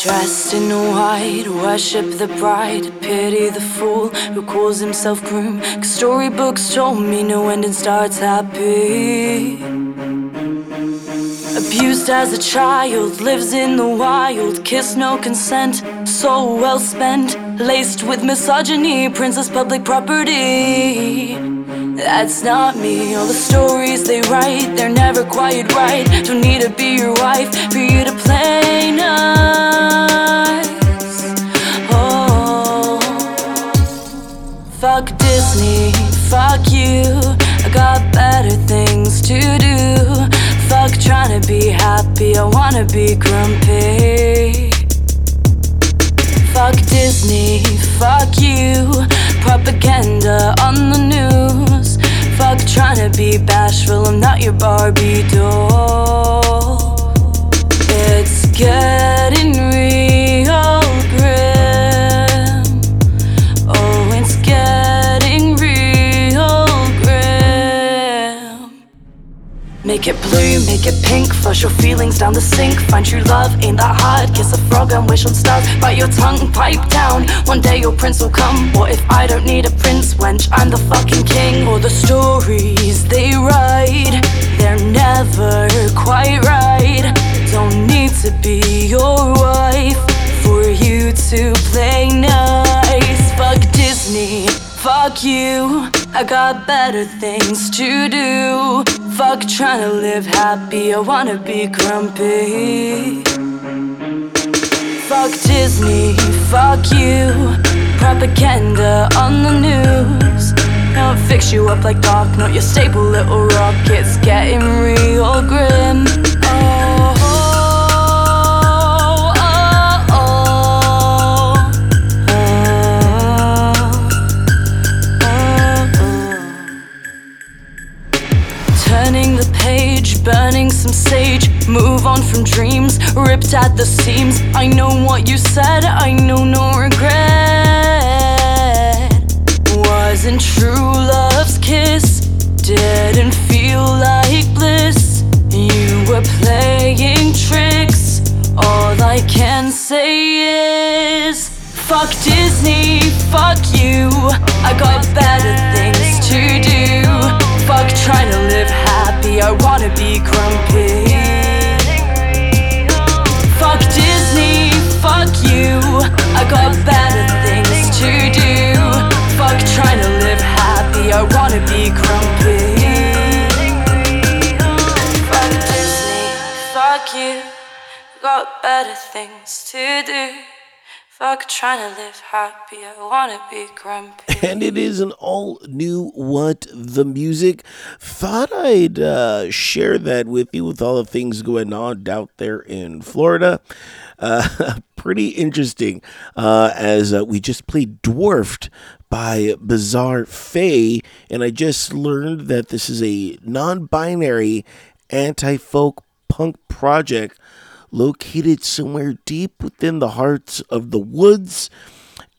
Dressed in white, worship the bride, pity the fool who calls himself groom. Cause storybooks told me no ending starts happy. Abused as a child, lives in the wild, kiss no consent, so well spent, laced with misogyny, princess public property. That's not me. All the stories they write, they're never quite right. Don't need to be your wife for you to play nice. Oh, fuck Disney, fuck you. I got better things to do. Fuck trying to be happy, I wanna be grumpy. Fuck Disney, fuck you. Propaganda on the news. Fuck trying to be bashful, I'm not your Barbie doll. It's getting Make it blue, make it pink, flush your feelings down the sink. Find true love, ain't that hard. Kiss a frog and wish on stars. Bite your tongue, pipe down. One day your prince will come. What if I don't need a prince, wench? I'm the fucking king. All the stories they write, they're never quite right. Don't need to be your wife for you to play nice. Fuck Disney. Fuck you, I got better things to do. Fuck trying to live happy, I wanna be grumpy. Fuck Disney, fuck you. Propaganda on the news. Don't fix you up like Doc, not your stable little rock. It's getting real grim. Move on from dreams, ripped at the seams. I know what you said, I know no regret. Wasn't true love's kiss, didn't feel like bliss. You were playing tricks. All I can say is. Fuck Disney, fuck you. I got better things to do. Fuck trying to live happy, I wanna be grumpy. Better things to do. Fuck trying to live happy, I wanna be grumpy. and it is an all new What the Music. Thought I'd uh, share that with you with all the things going on out there in Florida. Uh, pretty interesting uh, as uh, we just played Dwarfed by Bizarre Faye, and I just learned that this is a non binary anti folk punk project located somewhere deep within the hearts of the woods.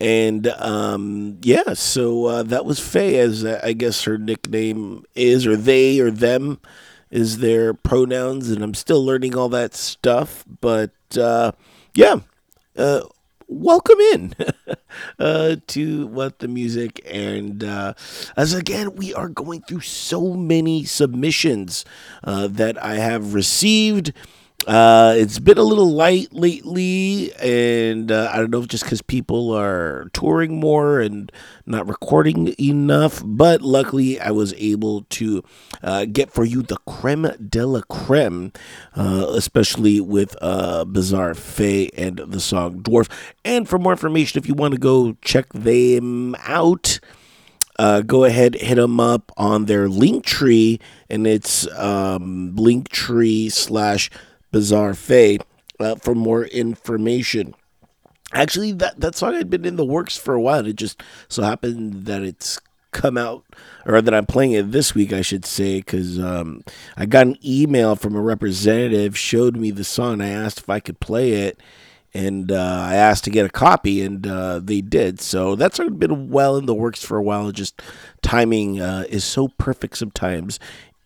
And um, yeah, so uh, that was Faye, as uh, I guess her nickname is, or they, or them is their pronouns. And I'm still learning all that stuff. But uh, yeah, uh, welcome in uh, to what the music. And uh, as again, we are going through so many submissions uh, that I have received. Uh, it's been a little light lately, and uh, I don't know if just because people are touring more and not recording enough. But luckily, I was able to uh, get for you the creme de la creme, uh, especially with uh, Bizarre Faye and the song Dwarf. And for more information, if you want to go check them out, uh, go ahead hit them up on their link tree and it's um, link tree slash bizarre faye uh, for more information actually that, that song had been in the works for a while it just so happened that it's come out or that i'm playing it this week i should say because um, i got an email from a representative showed me the song i asked if i could play it and uh, I asked to get a copy, and uh, they did. So that's been well in the works for a while. Just timing uh, is so perfect sometimes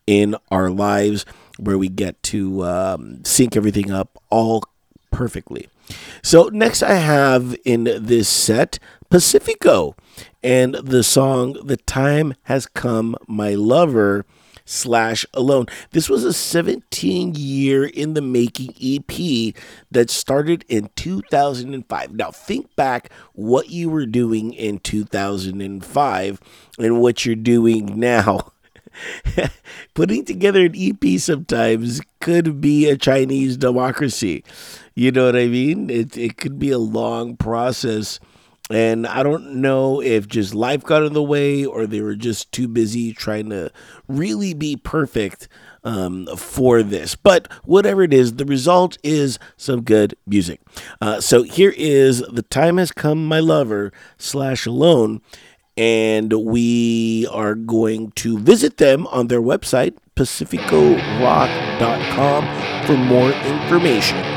in our lives where we get to um, sync everything up all perfectly. So, next I have in this set Pacifico and the song The Time Has Come, My Lover slash alone. This was a 17 year in the making EP that started in 2005. Now think back what you were doing in 2005 and what you're doing now. Putting together an EP sometimes could be a Chinese democracy. You know what I mean? It, it could be a long process and I don't know if just life got in the way or they were just too busy trying to really be perfect um, for this. But whatever it is, the result is some good music. Uh, so here is The Time Has Come, My Lover, slash Alone. And we are going to visit them on their website, pacificorock.com, for more information.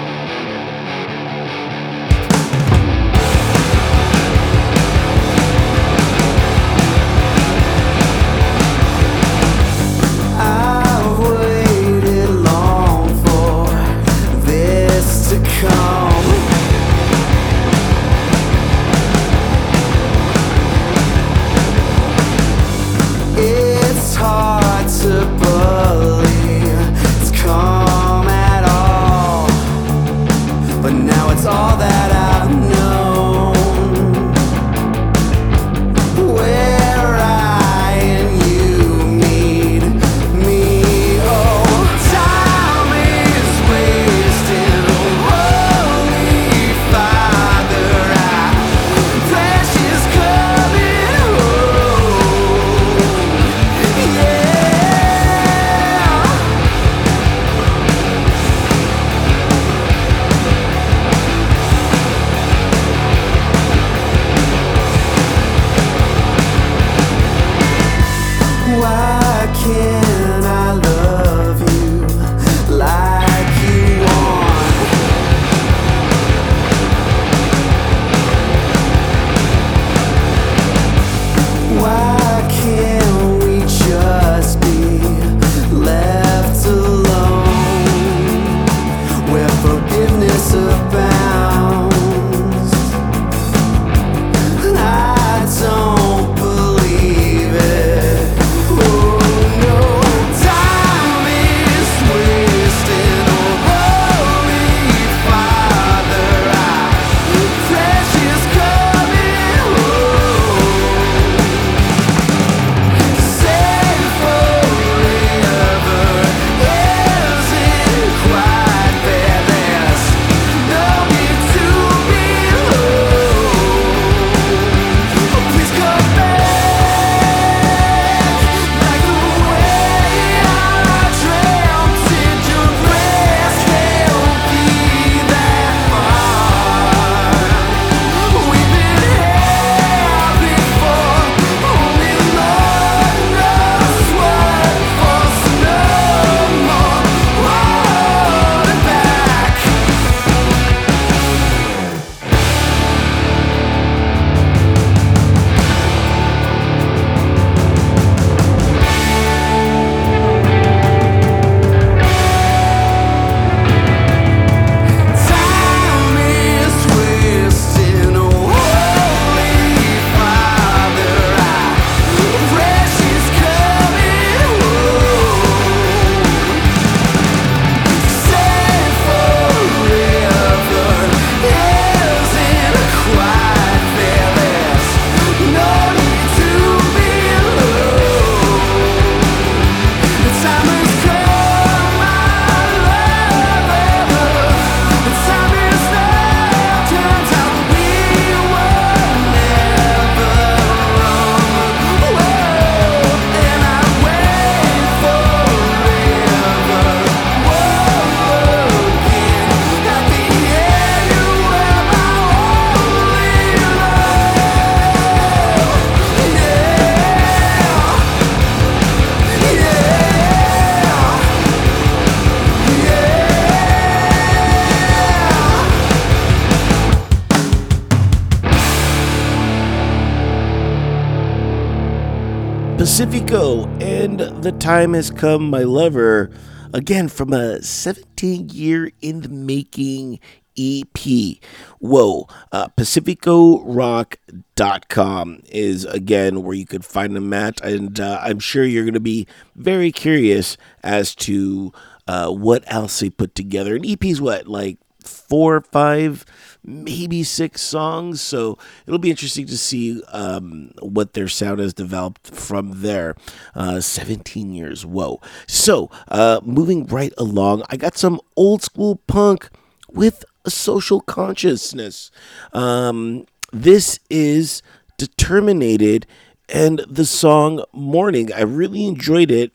Pacifico and The Time Has Come, My Lover, Again, from a 17 year in the making EP. Whoa. Uh, PacificoRock.com is again where you could find them at. And uh, I'm sure you're going to be very curious as to uh, what else they put together. An EP's what, like four or five, maybe six songs. So it'll be interesting to see um, what their sound has developed from there. Uh, 17 years. Whoa. So uh, moving right along, I got some old school punk with a social consciousness. Um, this is Determinated and the song Morning. I really enjoyed it.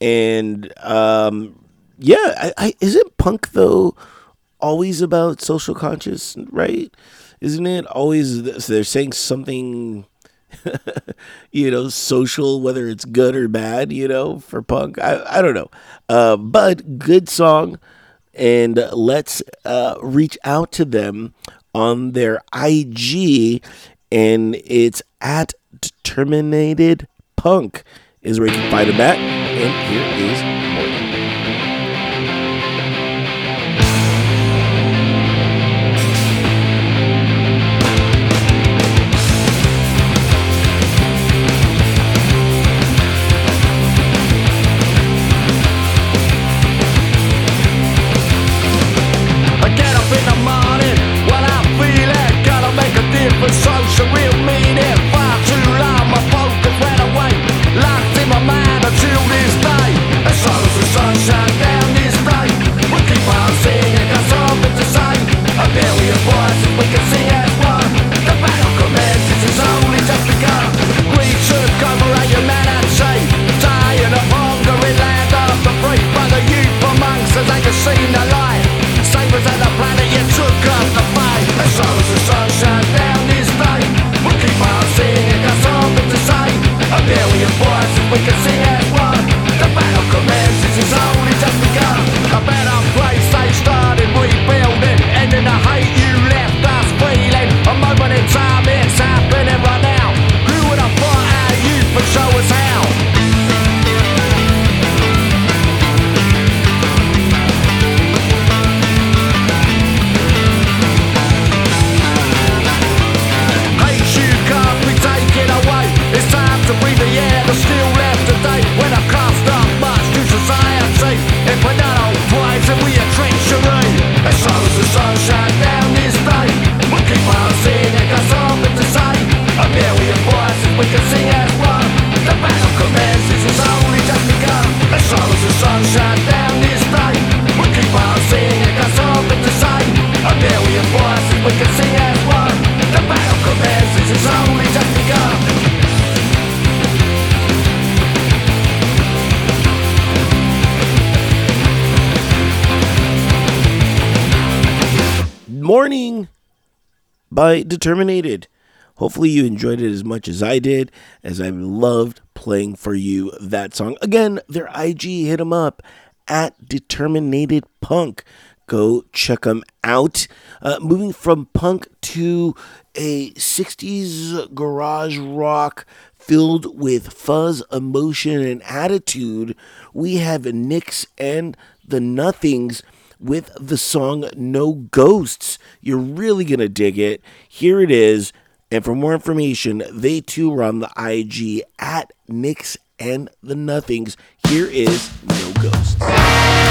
And um, yeah, I, I, isn't punk though always about social conscious, right? Isn't it always they're saying something you know, social, whether it's good or bad, you know, for punk. I, I don't know. Uh, but good song. And let's uh, reach out to them on their IG. And it's at Determinated Punk, is where you can find them at. And here is by Determinated. Hopefully, you enjoyed it as much as I did, as I loved playing for you that song. Again, their IG, hit them up at Determinated Punk. Go check them out. Uh, moving from punk to a 60s garage rock filled with fuzz, emotion, and attitude, we have Nix and the Nothings with the song No Ghosts. You're really going to dig it. Here it is. And for more information, they too are on the IG at Nix and the Nothings. Here is No Ghosts.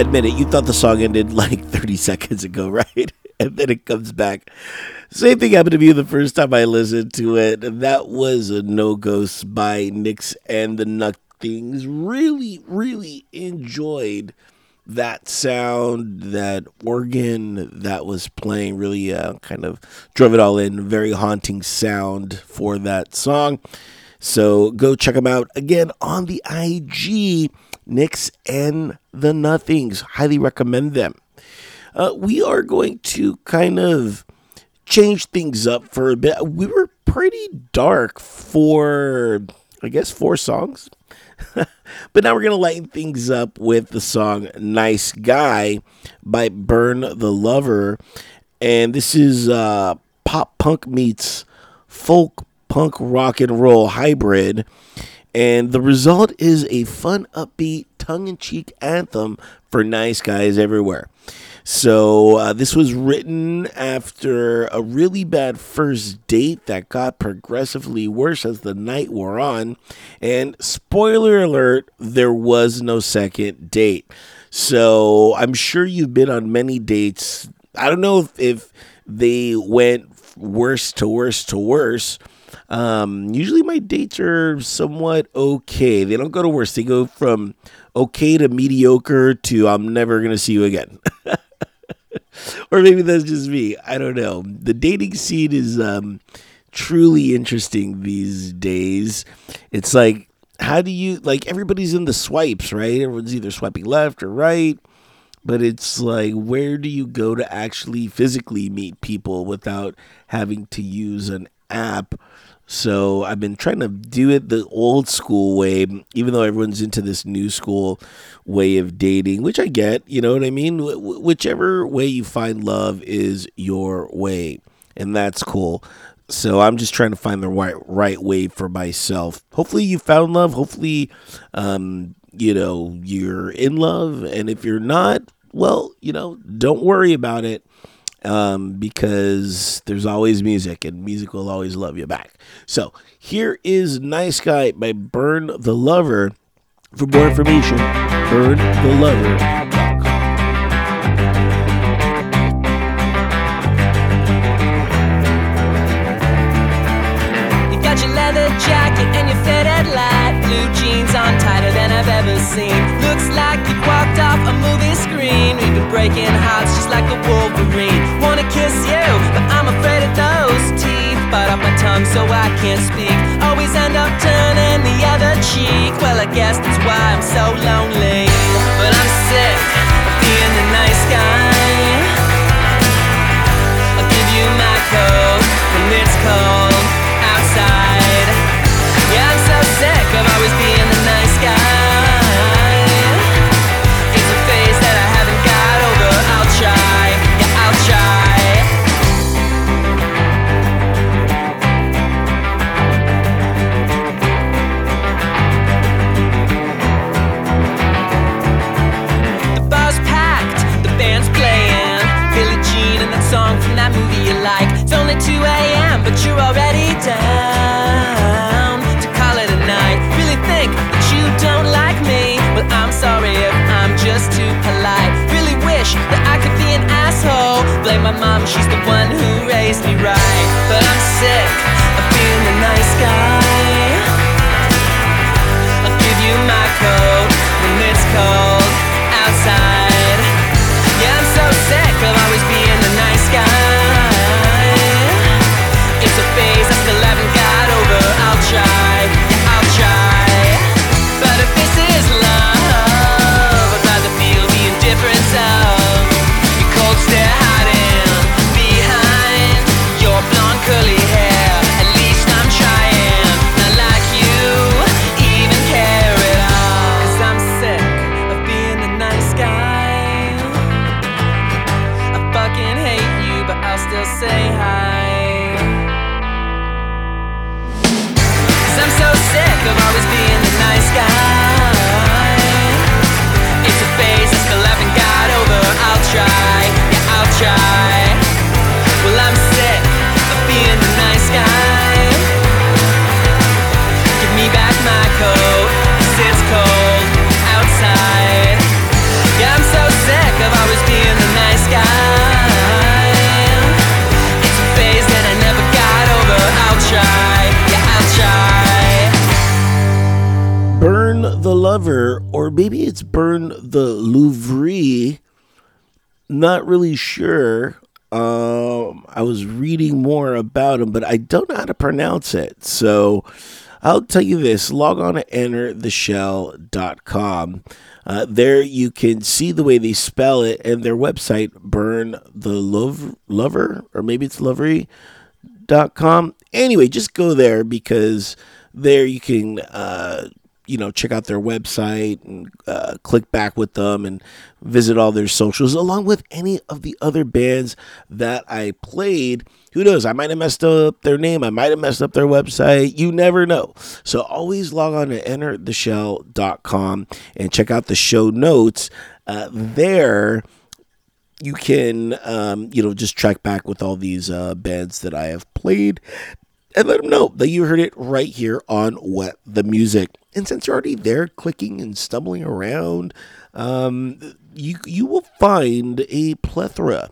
Admit it, you thought the song ended like 30 seconds ago, right? and then it comes back. Same thing happened to me the first time I listened to it. And that was a No Ghost by Nix and the Nothings. Really, really enjoyed that sound, that organ that was playing. Really uh, kind of drove it all in. Very haunting sound for that song. So go check them out again on the IG. Nix and the Nothings. Highly recommend them. Uh, we are going to kind of change things up for a bit. We were pretty dark for, I guess, four songs. but now we're going to lighten things up with the song Nice Guy by Burn the Lover. And this is uh, pop punk meets folk punk rock and roll hybrid. And the result is a fun, upbeat, tongue in cheek anthem for nice guys everywhere. So, uh, this was written after a really bad first date that got progressively worse as the night wore on. And spoiler alert, there was no second date. So, I'm sure you've been on many dates. I don't know if, if they went worse to worse to worse um, usually my dates are somewhat okay. They don't go to worse. They go from okay to mediocre to I'm never going to see you again. or maybe that's just me. I don't know. The dating scene is um, truly interesting these days. It's like, how do you, like, everybody's in the swipes, right? Everyone's either swiping left or right. But it's like, where do you go to actually physically meet people without having to use an app? So I've been trying to do it the old school way, even though everyone's into this new school way of dating, which I get, you know what I mean? Wh- whichever way you find love is your way, and that's cool. So I'm just trying to find the right right way for myself. Hopefully you found love. Hopefully, um, you know you're in love, and if you're not, well, you know, don't worry about it um, because there's always music and music will always love you back. So here is Nice Guy by Burn the Lover. For more information, got your leather jacket and your fitted light. Blue jeans I've ever seen. Looks like you walked off a movie screen. We've been breaking hearts just like a wolverine. Wanna kiss you, but I'm afraid of those teeth. Bite off my tongue so I can't speak. Always end up turning the other cheek. Well, I guess that's why I'm so lonely. But I'm sick of being the nice guy. Wish that I could be an asshole. Blame my mom, she's the one who raised me right. But I'm sick or maybe it's Burn the Louvre. Not really sure. Um, I was reading more about him, but I don't know how to pronounce it. So I'll tell you this log on to entertheshell.com. Uh, there you can see the way they spell it and their website, Burn the Love, Lover, or maybe it's Lovery.com. Anyway, just go there because there you can uh, you know, check out their website and uh, click back with them and visit all their socials, along with any of the other bands that I played. Who knows? I might have messed up their name. I might have messed up their website. You never know. So always log on to entertheshell.com and check out the show notes. Uh, there, you can, um, you know, just track back with all these uh, bands that I have played and let them know that you heard it right here on What the Music. And since you're already there clicking and stumbling around, um, you, you will find a plethora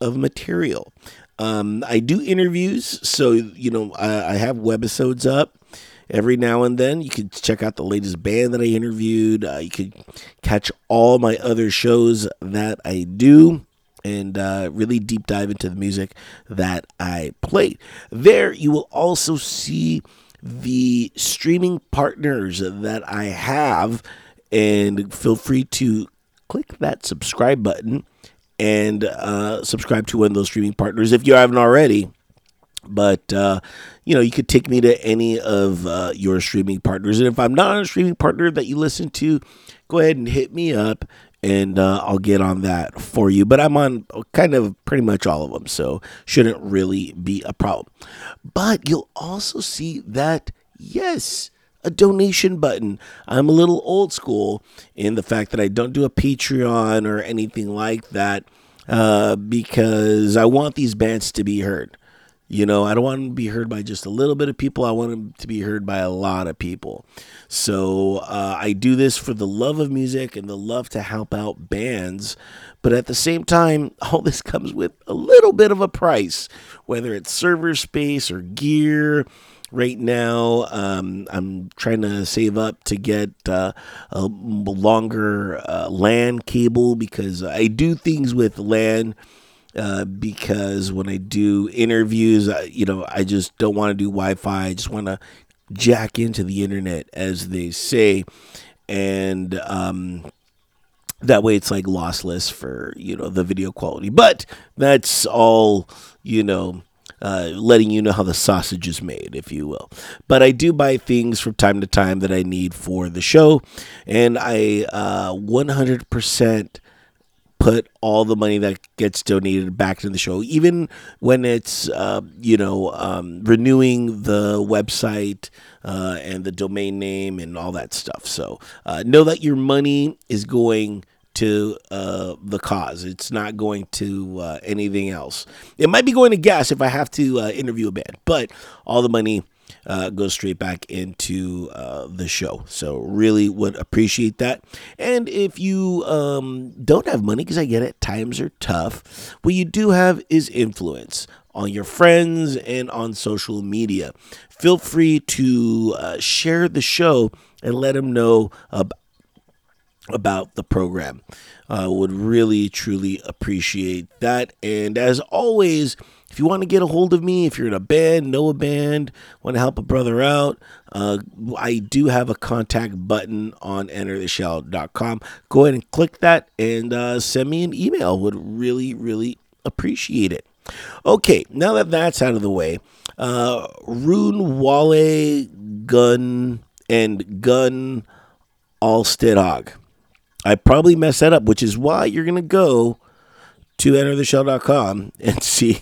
of material. Um, I do interviews, so, you know, I, I have webisodes up every now and then. You can check out the latest band that I interviewed. Uh, you can catch all my other shows that I do and uh, really deep dive into the music that I played. There, you will also see the streaming partners that I have, and feel free to click that subscribe button and uh, subscribe to one of those streaming partners if you haven't already. But uh, you know, you could take me to any of uh, your streaming partners, and if I'm not a streaming partner that you listen to, go ahead and hit me up and uh, I'll get on that for you. But I'm on kind of pretty much all of them, so shouldn't really be a problem. But you'll also see that, yes, a donation button. I'm a little old school in the fact that I don't do a Patreon or anything like that uh, because I want these bands to be heard. You know, I don't want to be heard by just a little bit of people. I want to be heard by a lot of people. So uh, I do this for the love of music and the love to help out bands. But at the same time, all this comes with a little bit of a price, whether it's server space or gear. Right now, um, I'm trying to save up to get uh, a longer uh, LAN cable because I do things with LAN uh, because when I do interviews, I, you know, I just don't want to do Wi Fi. I just want to jack into the internet, as they say. And, um, that way it's like lossless for you know the video quality but that's all you know uh, letting you know how the sausage is made, if you will. But I do buy things from time to time that I need for the show, and I uh, 100% put all the money that gets donated back to the show, even when it's uh, you know um, renewing the website uh, and the domain name and all that stuff. So uh, know that your money is going to uh, the cause. It's not going to uh, anything else. It might be going to gas if I have to uh, interview a band, but all the money uh, goes straight back into uh, the show. So really would appreciate that. And if you um, don't have money, because I get it, times are tough. What you do have is influence on your friends and on social media. Feel free to uh, share the show and let them know about about the program. Uh, would really truly appreciate that. And as always, if you want to get a hold of me, if you're in a band, know a band, want to help a brother out, uh, I do have a contact button on entertheshell.com. Go ahead and click that and uh, send me an email. Would really, really appreciate it. Okay, now that that's out of the way, uh, Rune Wale Gun and Gun Alstedhog. I probably messed that up, which is why you're going to go to entertheshell.com and see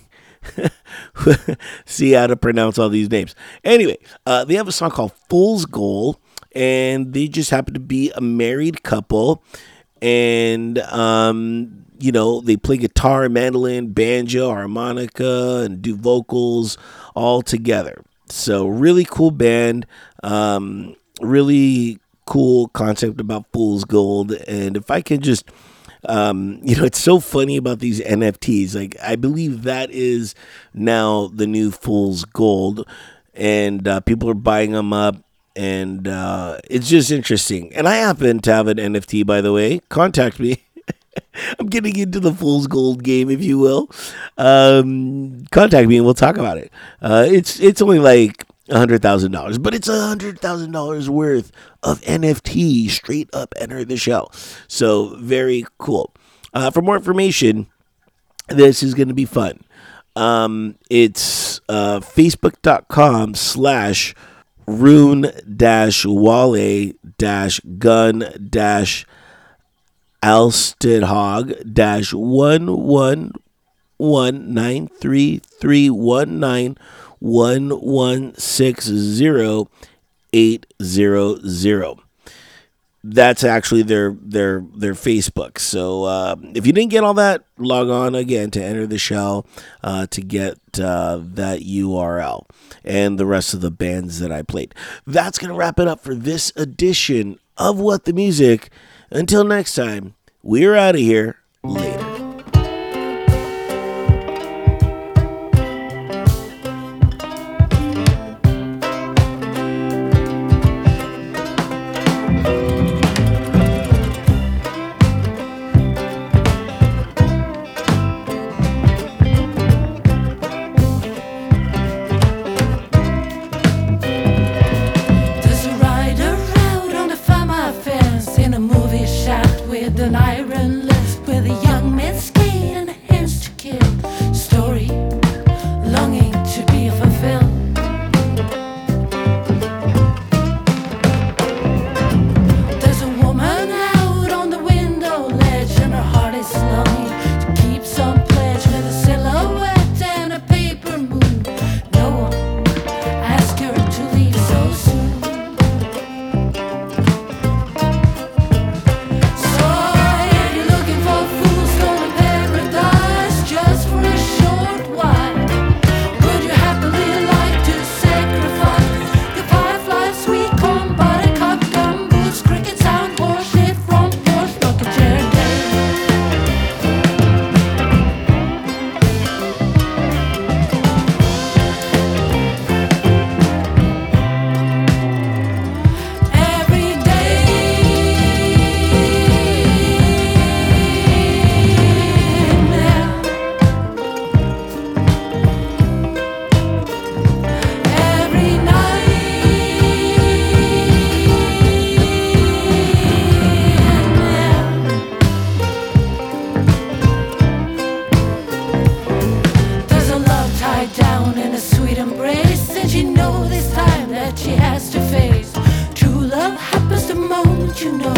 see how to pronounce all these names. Anyway, uh, they have a song called Fool's Gold, and they just happen to be a married couple. And, um, you know, they play guitar, mandolin, banjo, harmonica, and do vocals all together. So, really cool band. Um, really cool concept about Fool's Gold. And if I can just um, you know, it's so funny about these NFTs. Like, I believe that is now the new fool's gold, and uh, people are buying them up and uh, it's just interesting. And I happen to have an NFT, by the way. Contact me. I'm getting into the fool's gold game, if you will. Um, contact me and we'll talk about it. Uh, it's it's only like hundred thousand dollars, but it's a hundred thousand dollars worth of NFT straight up enter the show. So very cool. Uh, for more information, this is going to be fun. Um, it's uh, facebook.com slash rune dash wale dash gun dash alstedhog dash one one one nine three three one nine one one six zero eight zero zero that's actually their their their Facebook. So uh, if you didn't get all that, log on again to enter the shell uh, to get uh, that URL and the rest of the bands that I played. That's gonna wrap it up for this edition of What the Music. Until next time, we're out of here. Later. you know